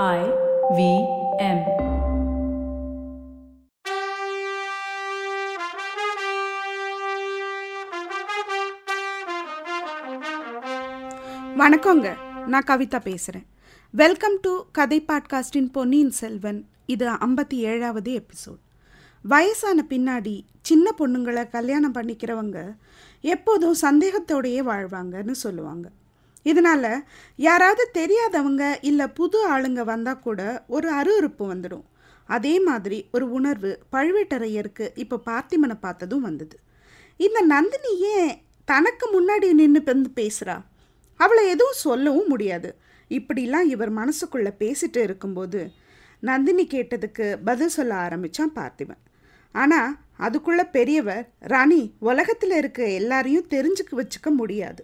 I V M. வணக்கங்க. நான் கவிதா பேசுகிறேன் வெல்கம் டு கதை பாட்காஸ்டின் பொன்னியின் செல்வன். இது ஐம்பத்தி ஏழாவது எபிசோட். வயசான பின்னாடி சின்ன பொண்ணுங்களை கல்யாணம் பண்ணிக்கிறவங்க எப்போதும் சந்தேகத்தோடையே வாழ்வாங்கன்னு சொல்லுவாங்க. இதனால் யாராவது தெரியாதவங்க இல்லை புது ஆளுங்க வந்தால் கூட ஒரு அருவருப்பு வந்துடும். அதே மாதிரி ஒரு உணர்வு பழுவேட்டரையருக்கு இப்போ பார்த்திமனை பார்த்ததும் வந்தது. இந்த நந்தினி ஏன் தனக்கு முன்னாடி நின்று வந்து பேசுகிறா அவளை எதுவும் சொல்லவும் முடியாது. இப்படிலாம் இவர் மனசுக்குள்ளே பேசிட்டு இருக்கும்போது நந்தினி கேட்டதுக்கு பதில் சொல்ல ஆரம்பித்தான் பார்த்திபன். ஆனால் அதுக்குள்ளே பெரியவர் ராணி உலகத்தில் இருக்க எல்லாரையும் தெரிஞ்சுக்க வச்சுக்க முடியாது.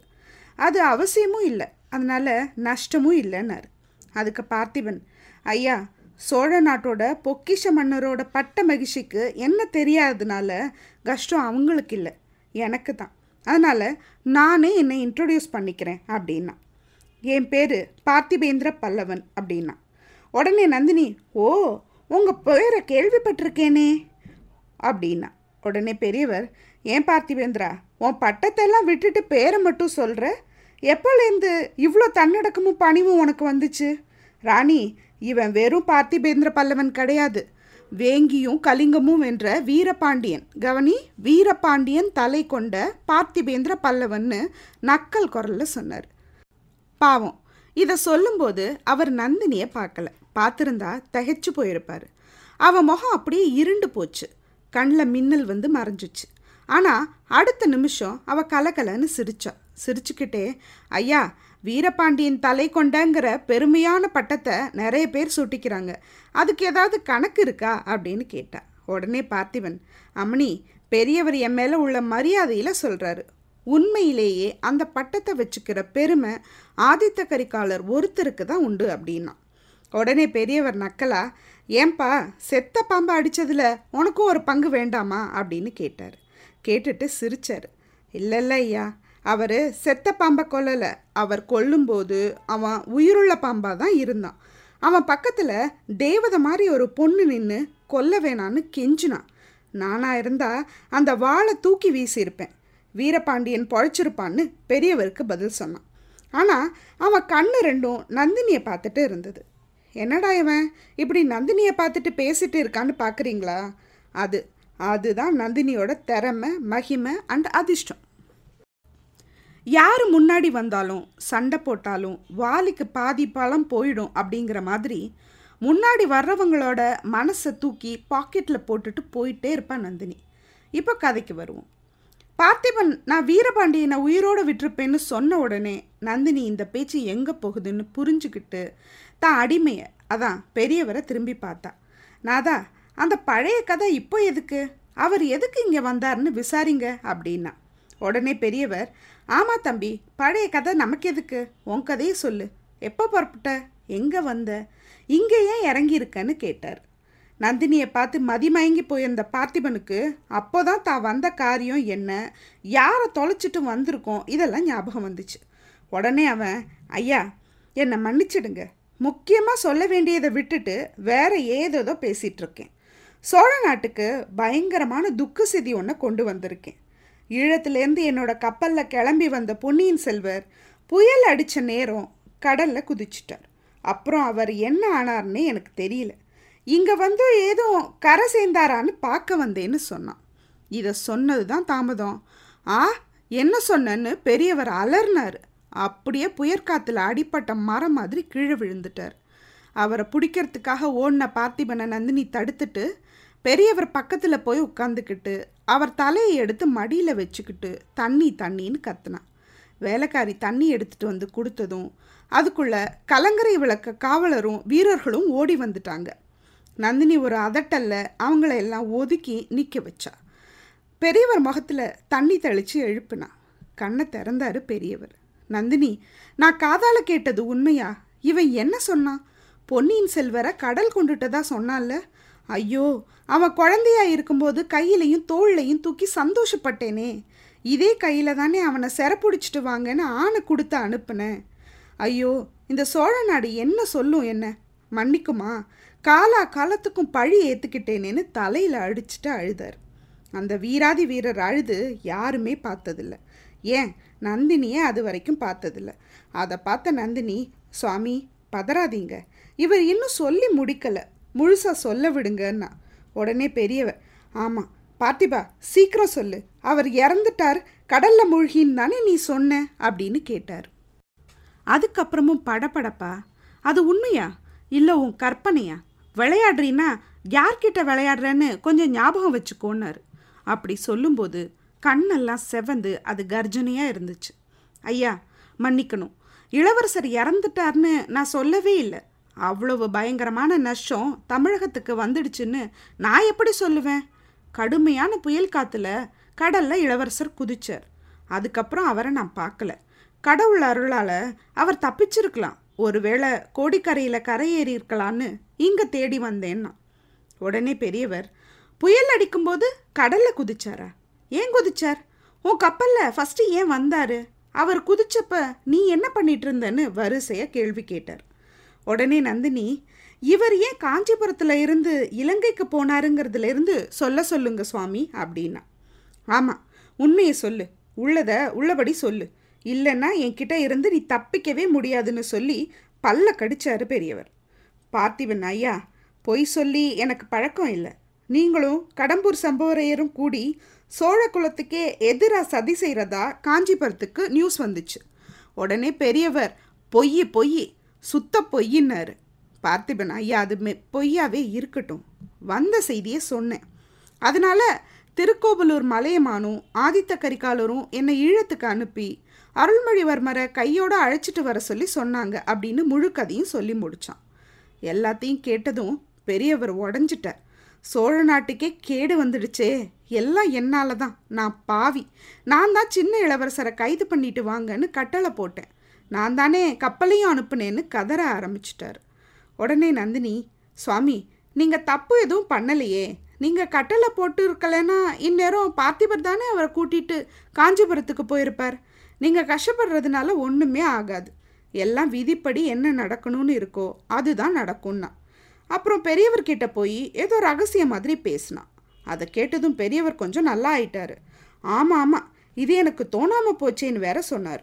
அது அவசியமும் இல்லை. அதனால் நஷ்டமும் இல்லைன்னாரு. அதுக்கு பார்த்திபன் ஐயா சோழ நாட்டோட பொக்கிஷ மன்னரோட பட்ட மகிழ்ச்சிக்கு என்ன தெரியாததுனால கஷ்டம் அவங்களுக்கு இல்லை. எனக்கு தான். அதனால் நானே என்னை இன்ட்ரொடியூஸ் பண்ணிக்கிறேன் அப்படின்னா. என் பேர் பார்த்திபேந்திர பல்லவன் அப்படின்னா. உடனே நந்தினி ஓ உங்கள் பேரை கேள்விப்பட்டிருக்கேனே அப்படின்னா. உடனே பெரியவர் ஏன் பார்த்திபேந்திரா உன் பட்டத்தெல்லாம் விட்டுட்டு பேரை மட்டும் சொல்கிற எப்போலேருந்து இவ்வளோ தன்னடக்கமும் பணிவும் உனக்கு வந்துச்சு? ராணி இவன் வெறும் பார்த்திபேந்திர பல்லவன் கிடையாது. வேங்கியும் கலிங்கமும் வென்ற வீரபாண்டியன். கவனி வீரபாண்டியன் தலை கொண்ட பார்த்திபேந்திர பல்லவன்னு நக்கல் குரலில் சொன்னார். பாவம் இதை சொல்லும்போது அவர் நந்தினியை பார்க்கல. பார்த்துருந்தா தகைச்சு போயிருப்பார். அவன் முகம் அப்படியே இருண்டு போச்சு. கண்ணில் மின்னல் வந்து மறைஞ்சிச்சு. ஆனால் அடுத்த நிமிஷம் அவள் கலகலன்னு சிரித்தாள் சிரிச்சுக்கிட்டே ஐயா வீரபாண்டியன் தலை கொண்டங்கிற பெருமையான பட்டத்தை நிறைய பேர் சூட்டிக்கிறாங்க. அதுக்கு ஏதாவது கணக்கு இருக்கா? அப்படின்னு கேட்டா. உடனே பார்த்திபன் அம்மணி பெரியவர் என் மேலே உள்ள மரியாதையில் சொல்கிறாரு உண்மையிலேயே அந்த பட்டத்தை வச்சுக்கிற பெருமை ஆதித்த கரிகாலர் ஒருத்தருக்கு தான் உண்டு அப்படின்னா. உடனே பெரியவர் நக்கலா ஏன்பா செத்த பாம்பை அடித்ததில் உனக்கும் ஒரு பங்கு வேண்டாமா? அப்படின்னு கேட்டார். கேட்டுட்டு சிரிச்சார். இல்லை இல்லை ஐயா அவர் செத்த பாம்பை கொல்லலை. அவர் கொல்லும்போது அவன் உயிருள்ள பாம்பாக தான் இருந்தான். அவன் பக்கத்தில் தேவதை மாதிரி ஒரு பொண்ணு நின்று கொல்ல வேணான்னு கெஞ்சினான். நானாக இருந்தால் அந்த வாளை தூக்கி வீசியிருப்பேன். வீரபாண்டியன் பொழைச்சிருப்பான்னு பெரியவருக்கு பதில் சொன்னான். ஆனால் அவன் கண்ணு ரெண்டும் நந்தினியை பார்த்துட்டு இருந்தது. என்னடா இவன்? இப்படி நந்தினியை பார்த்துட்டு பேசிட்டு இருக்கான்னு பார்க்குறீங்களா அது அதுதான் நந்தினியோட திறமை மகிமை அண்ட் அதிர்ஷ்டம். யார் முன்னாடி வந்தாலும் சண்டை போட்டாலும் வாலிக்கு பாதி பழம் போயிடும் அப்படிங்கிற மாதிரி முன்னாடி வர்றவங்களோட மனசை தூக்கி பாக்கெட்டில் போட்டுட்டு போயிட்டே இருப்பான் நந்தினி. இப்போ கதைக்கு வருவோம். பார்த்திபன் நான் வீரபாண்டியனை உயிரோடு விட்டுருப்பேன்னு சொன்ன உடனே நந்தினி இந்த பேச்சு எங்கே போகுதுன்னு புரிஞ்சுக்கிட்டு தான் அடிமையை அதான் பெரியவரை திரும்பி பார்த்தா. நாதா அந்த பழைய கதை இப்போ எதுக்கு? அவர் எதுக்கு இங்கே வந்தார்னு விசாரிங்க அப்படின்னா. உடனே பெரியவர் ஆமாம் தம்பி பழைய கதை நமக்கு எதுக்கு உன் கதையை சொல்லு. எப்போ புறப்பட்ட? எங்கே வந்த? இங்கே ஏன் இறங்கியிருக்கன்னு கேட்டார். நந்தினியை பார்த்து மதிமயங்கி போயிருந்த பார்த்திபனுக்கு அப்போதான் தான் வந்த காரியம் என்ன? யாரை தொலைச்சிட்டு வந்திருக்கோம்? இதெல்லாம் ஞாபகம் வந்துச்சு. உடனே அவன் ஐயா என்னை மன்னிச்சிடுங்க. முக்கியமாக சொல்ல வேண்டியதை விட்டுட்டு வேற ஏதேதோ பேசிகிட்ருக்கேன் சோழ நாட்டுக்கு பயங்கரமான துக்கு சிதி ஒன்றை கொண்டு வந்திருக்கேன். ஈழத்துலேருந்து என்னோட கப்பலில் கிளம்பி வந்த பொன்னியின் செல்வர் புயல் அடித்த நேரம் கடலில் குதிச்சிட்டார். அப்புறம் அவர் என்ன ஆனார்னு எனக்கு தெரியல. இங்கே வந்து ஏதோ கரை சேர்ந்தாரான்னு பார்க்க வந்தேன்னு சொன்னான். இதை சொன்னது தான் தாமதம். ஆ என்ன சொன்னேன்னு பெரியவர் அலர்னார் அப்படியே புயற்காத்தில் அடிப்பட்ட மரம் மாதிரி கீழே விழுந்துட்டார். அவரை பிடிக்கிறதுக்காக ஓடின பார்த்திபனை நந்தினி தடுத்துட்டு பெரியவர் பக்கத்தில் போய் உட்காந்துக்கிட்டு அவர் தலையை எடுத்து மடியில் வச்சுக்கிட்டு தண்ணி தண்ணின்னு கத்துனான். வேலைக்காரி தண்ணி எடுத்துட்டு வந்து கொடுத்ததும் அதுக்குள்ள கலங்கரை விளக்க காவலரும் வீரர்களும் ஓடி வந்துட்டாங்க. நந்தினி ஒரு அதட்டல்ல அவங்கள எல்லாம் ஒதுக்கி நிற்க வச்சா. பெரியவர் முகத்தில் தண்ணி தெளித்து எழுப்புனா கண்ணை திறந்தாரு பெரியவர். நந்தினி நான் காதால் கேட்டது உண்மையா? இவன் என்ன சொன்னான்? பொன்னியின் செல்வரை கடல் கொண்டுட்டதா சொன்னான்ல? ஐயோ அவன் குழந்தையா இருக்கும்போது கையிலையும் தோள்லையும் தூக்கி சந்தோஷப்பட்டேனே. இதே கையில் தானே அவனை சிறப்புடிச்சிட்டு வாங்கன்னு ஆணை கொடுத்து அனுப்புனேன். ஐயோ இந்த சோழ நாடு என்ன சொல்லும் என்ன? மன்னிக்குமா காலா காலத்துக்கும் பழி ஏற்றுக்கிட்டேனேன்னு தலையில் அடிச்சுட்டு அழுதார். அந்த வீராதி வீரர் அழுது யாருமே பார்த்ததில்ல. ஏன் நந்தினியே அது வரைக்கும் பார்த்ததில்ல. அதை பார்த்த நந்தினி சுவாமி பதறாதீங்க. இவர் இன்னும் சொல்லி முடிக்கலை. முழுசாக சொல்ல விடுங்கன்னா. உடனே பெரியவர் ஆமாம் பார்த்திபா சீக்கிரம் சொல்லு. அவர் இறந்துட்டார் கடல்ல மூழ்கின்னு தானே நீ சொன்ன? அப்படின்னு கேட்டார். அதுக்கப்புறமும் படபடப்பா அது உண்மையா? இல்லை உன் கற்பனையா? விளையாடுறீன்னா யார்கிட்ட விளையாடுறேன்னு கொஞ்சம் ஞாபகம் வச்சுக்கோன்னாரு. அப்படி சொல்லும்போது கண்ணெல்லாம் செவந்து அது கர்ஜனையாக இருந்துச்சு. ஐயா மன்னிக்கணும். இளவரசர் இறந்துட்டார்னு நான் சொல்லவே இல்லை. அவ்வளவு பயங்கரமான நஷ்டம் தமிழகத்துக்கு வந்துடுச்சுன்னு நான் எப்படி சொல்லுவேன்? கடுமையான புயல் காத்துல கடல்ல இளவரசர் குதிச்சார். அதுக்கப்புறம் அவரை நான் பார்க்கல. கடவுள் அருளால அவர் தப்பிச்சிருக்கலாம். ஒருவேளை கோடிக்கரையில் கரையேறி இருக்கலான்னு இங்கே தேடி வந்தேன்னா உடனே பெரியவர் புயல் அடிக்கும்போது கடல்ல குதிச்சாரா? ஏன் குதிச்சார்? உன் கப்பல்ல ஃபர்ஸ்ட் ஏன் வந்தாரு? அவர் குதிச்சப்ப நீ என்ன பண்ணிட்டு இருந்தன்னு வரிசையா கேள்வி கேட்டார். உடனே நந்தினி இவர் ஏன் காஞ்சிபுரத்தில் இருந்து இலங்கைக்கு போனாருங்கிறதுலேருந்து சொல்ல சொல்லுங்க சுவாமி அப்படின்னா. ஆமாம் உண்மையை சொல்லு. உள்ளத உள்ளபடி சொல்லு. இல்லைன்னா என்கிட்ட இருந்து நீ தப்பிக்கவே முடியாதுன்னு சொல்லி பல்ல கடிச்சாரு பெரியவர். பார்த்திபன் ஐயா பொய் சொல்லி எனக்கு பழக்கம் இல்லை. நீங்களும் கடம்பூர் சம்பவரையரும் கூடி சோழ குலத்துக்கே எதிராக சதி செய்கிறதா காஞ்சிபுரத்துக்கு நியூஸ் வந்துச்சு. உடனே பெரியவர் பொய் பொய் சுத்த பொய்யின்னாரு. பார்த்திபன் ஐயா அது மெ பொய்யாவே இருக்கட்டும். வந்த செய்தியை சொன்னேன். அதனால திருக்கோவலூர் மலையமானும் ஆதித்த கரிகாலரும் என்னை ஈழத்துக்கு அனுப்பி அருள்மொழிவர்மரை கையோடு அழைச்சிட்டு வர சொல்லி சொன்னாங்க அப்படின்னு முழுக்கதையும் சொல்லி முடிச்சான். எல்லாத்தையும் கேட்டதும் பெரியவர் உடஞ்சிட்டார். சோழ நாட்டுக்கே கேடு வந்துடுச்சே. எல்லாம் என்னால் தான் நான் பாவி. நான் தான் சின்ன இளவரசரை கைது பண்ணிட்டு வாங்கன்னு கட்டளை போட்டேன். நான் தானே கப்பலையும் அனுப்புனேன்னு கதற ஆரம்பிச்சிட்டார். உடனே நந்தினி சுவாமி நீங்கள் தப்பு எதுவும் பண்ணலையே. நீங்கள் கட்டளை போட்டு இருக்கலைன்னா இந்நேரம் பார்த்திபர் தானே அவரை கூட்டிட்டு காஞ்சிபுரத்துக்கு போயிருப்பார். நீங்கள் கஷ்டப்படுறதுனால ஒன்றுமே ஆகாது. எல்லாம் விதிப்படி என்ன நடக்கணும்னு இருக்கோ அதுதான் நடக்கும்னா. அப்புறம் பெரியவர்கிட்ட போய் ஏதோ ரகசிய மாதிரி பேசினான் அதை கேட்டதும் பெரியவர் கொஞ்சம் நல்லா ஆயிட்டாரு. ஆமாம் ஆமாம் இது எனக்கு தோணாமல் போச்சேன்னு வேற சொன்னார்.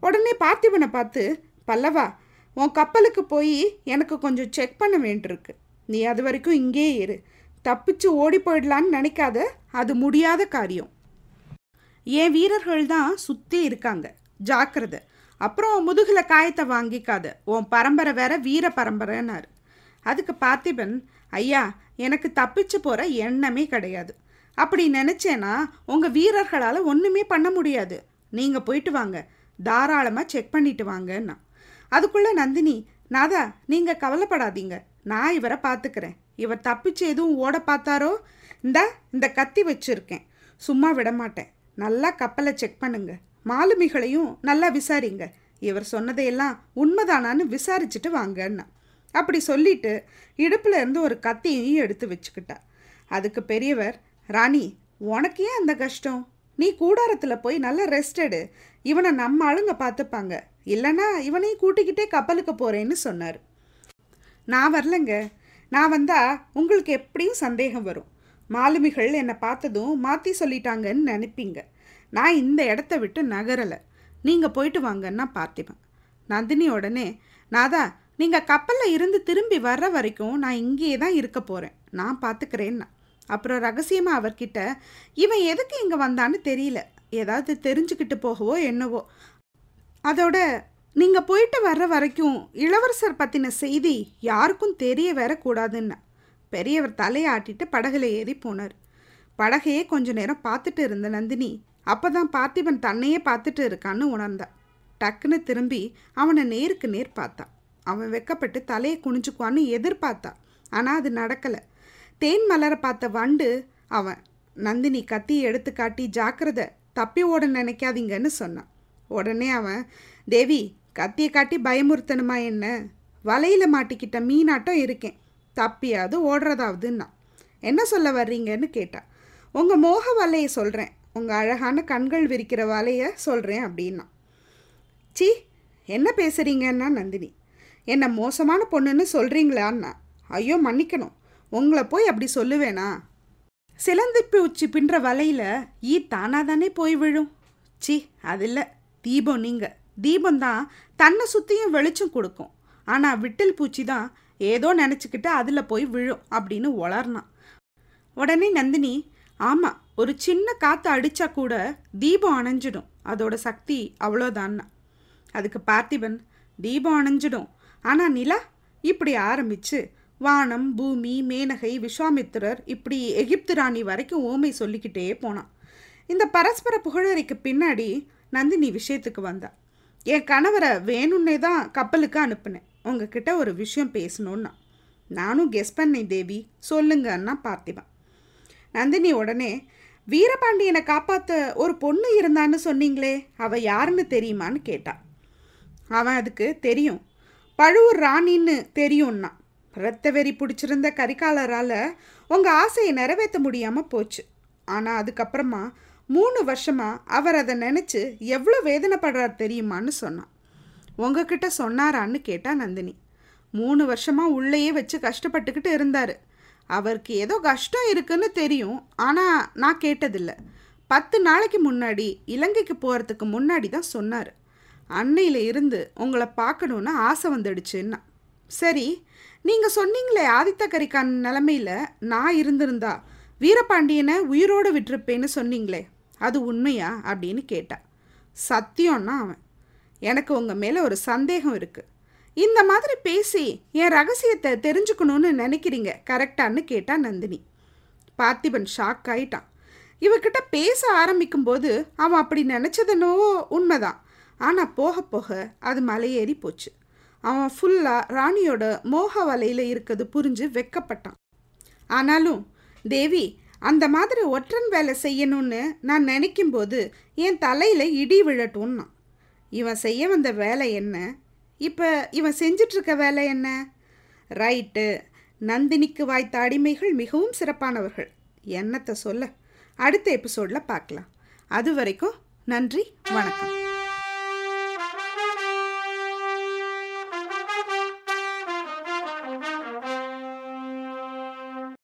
உடனே பார்த்திபனை பார்த்து பல்லவா உன் கப்பலுக்கு போய் எனக்கு கொஞ்சம் செக் பண்ண வேண்டியிருக்கு. நீ அது வரைக்கும் இங்கேயே இரு. தப்பிச்சு ஓடி போயிடலான்னு நினைக்காத. அது முடியாத காரியம். என் வீரர்கள் தான் சுற்றி இருக்காங்க. ஜாக்கிரதை. அப்புறம் முதுகில் காயத்தை வாங்கிக்காத. உன் பரம்பரை வேற வீர பரம்பரைன்னாரு. அதுக்கு பார்த்திபன் ஐயா எனக்கு தப்பிச்சு போகிற எண்ணமே கிடையாது. அப்படி நினச்சேன்னா உங்கள் வீரர்களால் ஒன்றுமே பண்ண முடியாது. நீங்கள் போயிட்டு வாங்க. தாராளமாக செக் பண்ணிட்டு வாங்கன்னா. அதுக்குள்ளே நந்தினி நாதா நீங்கள் கவலைப்படாதீங்க. நான் இவரை பார்த்துக்கிறேன் இவர் தப்பிச்சு எதுவும் ஓட பார்த்தாரோ இந்தா இந்த கத்தி வச்சுருக்கேன். சும்மா விட மாட்டேன் நல்லா கப்பலை செக் பண்ணுங்க. மாலுமிகளையும் நல்லா விசாரிங்க. இவர் சொன்னதையெல்லாம் உண்மைதானான்னு விசாரிச்சுட்டு வாங்கன்னா. அப்படி சொல்லிட்டு இடுப்பில் இருந்து ஒரு கத்தியையும் எடுத்து வச்சுக்கிட்டா. அதுக்கு பெரியவர் ராணி உனக்கு ஏன் அந்த கஷ்டம்? நீ கூடாரத்தில் போய் நல்லா ரெஸ்ட் எடு. இவனை நம்ம ஆளுங்க பார்த்துப்பாங்க. இல்லைன்னா இவனையும் கூட்டிக்கிட்டே கப்பலுக்கு போகிறேன்னு சொன்னார். நான் வரலங்க. நான் வந்தால் உங்களுக்கு எப்படியும் சந்தேகம் வரும். மாலுமிகள் என்னை பார்த்ததும் மாற்றி சொல்லிட்டாங்கன்னு நினைப்பீங்க. நான் இந்த இடத்த விட்டு நகரலை. நீங்கள் போயிட்டு வாங்கன்னா பார்த்திப்பேன் நந்தினி உடனே நாதா நீங்கள் கப்பலில் இருந்து திரும்பி வர்ற வரைக்கும் நான் இங்கேயே தான் இருக்க போகிறேன் நான் பார்த்துக்கிறேன்னா. அப்புறம் ரகசியமாக அவர்கிட்ட இவன் எதுக்கு இங்கே வந்தான்னு தெரியல. ஏதாவது தெரிஞ்சுக்கிட்டு போகவோ என்னவோ. அதோட நீங்கள் போயிட்டு வர்ற வரைக்கும் இளவரசர் பற்றின செய்தி யாருக்கும் தெரிய வேற கூடாதுன்னு. பெரியவர் தலையாட்டிட்டு படகுல ஏறி போனார். படகையே கொஞ்ச நேரம் பார்த்துட்டு இருந்த நந்தினி அப்போ தான் பார்த்திபன் தன்னையே பார்த்துட்டு இருக்கான்னு உணர்ந்தா. டக்குன்னு திரும்பி அவனை நேருக்கு நேர் பார்த்தா. அவன் வெக்கப்பட்டு தலையை குனிஞ்சுக்குவான்னு எதிர்பார்த்தா. ஆனால் அது நடக்கலை. தேன் மலரை பார்த்த வண்டு அவன் நந்தினி கத்தி எடுத்து காட்டி ஜாக்கிரத தப்பி ஓட நினைக்காதீங்கன்னு சொன்னான். உடனே அவன் தேவி கத்தியை காட்டி பயமுறுத்தணுமா என்ன? வலையில் மாட்டிக்கிட்ட மீனாட்டம் இருக்கேன். தப்பியாவது ஓடுறதாவதுன்னா என்ன சொல்ல வர்றீங்கன்னு கேட்டா உங்கள் மோக வலையை சொல்கிறேன் உங்கள் அழகான கண்கள் விரிக்கிற வலையை சொல்கிறேன் அப்படின்னா சி என்ன பேசுகிறீங்கன்னா நந்தினி? என்ன மோசமான பொண்ணுன்னு சொல்கிறீங்களான்னா ஐயோ மன்னிக்கணும். உங்களை போய் அப்படி சொல்லுவேனா? சிலந்திப்பி உச்சி பின்ற வலையில் ஈ தானாக தானே போய் விழும். சி அது இல்லை தீபம் நீங்கள் தீபம் தான் தன்னை சுற்றியும் வெளிச்சம் கொடுக்கும். ஆனால் விட்டில் பூச்சி தான் ஏதோ நினச்சிக்கிட்டு அதில் போய் விழும் அப்படின்னு உளர்னான் உடனே நந்தினி ஆமாம் ஒரு சின்ன காற்று அடித்தா கூட தீபம் அணைஞ்சிடும். அதோட சக்தி அவ்வளோதான்னா. அதுக்கு பார்த்திபன் தீபம் அணைஞ்சிடும். ஆனால் நிலா இப்படி ஆரம்பிச்சு வானம் பூமி மேனகை விஸ்வாமித்திரர் இப்படி எகிப்து ராணி வரைக்கும் ஓமை சொல்லிக்கிட்டே போனான். இந்த பரஸ்பர புகழறைக்கு பின்னாடி நந்தினி விஷயத்துக்கு வந்தா. என் கணவரை வேணும்னே தான் கப்பலுக்கு அனுப்புனேன். உங்ககிட்ட ஒரு விஷயம் பேசணுன்னா நானும் கெஸ் பண்ணேன் தேவி. சொல்லுங்கன்னா பார்த்திபன் நந்தினி உடனே வீரபாண்டியனை காப்பாற்ற ஒரு பொண்ணு இருந்தான்னு சொன்னீங்களே அவள் யாருன்னு தெரியுமான்னு கேட்டா. அவன் அதுக்கு தெரியும். பழுவூர் ராணின்னு தெரியும்னா. ரத்த வெறி பிடிச்சிருந்த கரிகாலரால் உங்கள் ஆசையை நிறைவேற்ற முடியாமல் போச்சு. ஆனால் அதுக்கப்புறமா மூணு வருஷமாக அவர் அதை நினச்சி எவ்வளோ வேதனைப்படுறார் தெரியுமான்னு சொன்னான். உங்ககிட்ட சொன்னாரான்னு கேட்டா நந்தினி. மூணு வருஷமாக உள்ளேயே வச்சு கஷ்டப்பட்டுக்கிட்டு இருந்தார். அவருக்கு ஏதோ கஷ்டம் இருக்குன்னு தெரியும். ஆனால் நான் கேட்டதில்லை. பத்து நாளைக்கு முன்னாடி இலங்கைக்கு போகிறதுக்கு முன்னாடி தான் சொன்னார். அன்னையில் இருந்து உங்களை பார்க்கணுன்னு ஆசை வந்துடுச்சுன்னா. சரி நீங்கள் சொன்னீங்களே ஆதித்த கரிகான் நிலமையில் நான் இருந்திருந்தா வீரபாண்டியனை உயிரோடு விட்டிருப்பேன்னு சொன்னீங்களே அது உண்மையா அப்படின்னு கேட்டா. சத்தியம்னா அவன். எனக்கு உங்கள் மேலே ஒரு சந்தேகம் இருக்குது இந்த மாதிரி பேசி என் ரகசியத்தை தெரிஞ்சுக்கணும்னு நினைக்கிறீங்க கரெக்டான்னு கேட்டா நந்தினி. பார்த்திபன் ஷாக் ஆயிட்டான். இவகிட்ட பேச ஆரம்பிக்கும்போது அவன் அப்படி நினச்சதுனோ உண்மைதான். ஆனால் போக போக அது மலையேறி போச்சு. அவன் ஃபுல்லாக ராணியோட மோக வலையில் இருக்கிறது புரிஞ்சு வெக்கப்பட்டான். ஆனாலும் தேவி அந்த மாதிரி ஒற்றன் வேலை செய்யணும்னு நான் நினைக்கும்போது என் தலையில் இடி விழட்டும்னா இவன் செய்ய வந்த வேலை என்ன? இப்போ இவன் செஞ்சிட்ருக்க வேலை என்ன? ரைட்டு. நந்தினிக்கு வாய்த்த அடிமைகள் மிகவும் சிறப்பானவர்கள். என்னத்தை சொல்ல? அடுத்த எபிசோடில் பார்க்கலாம் அது வரைக்கும் நன்றி வணக்கம்.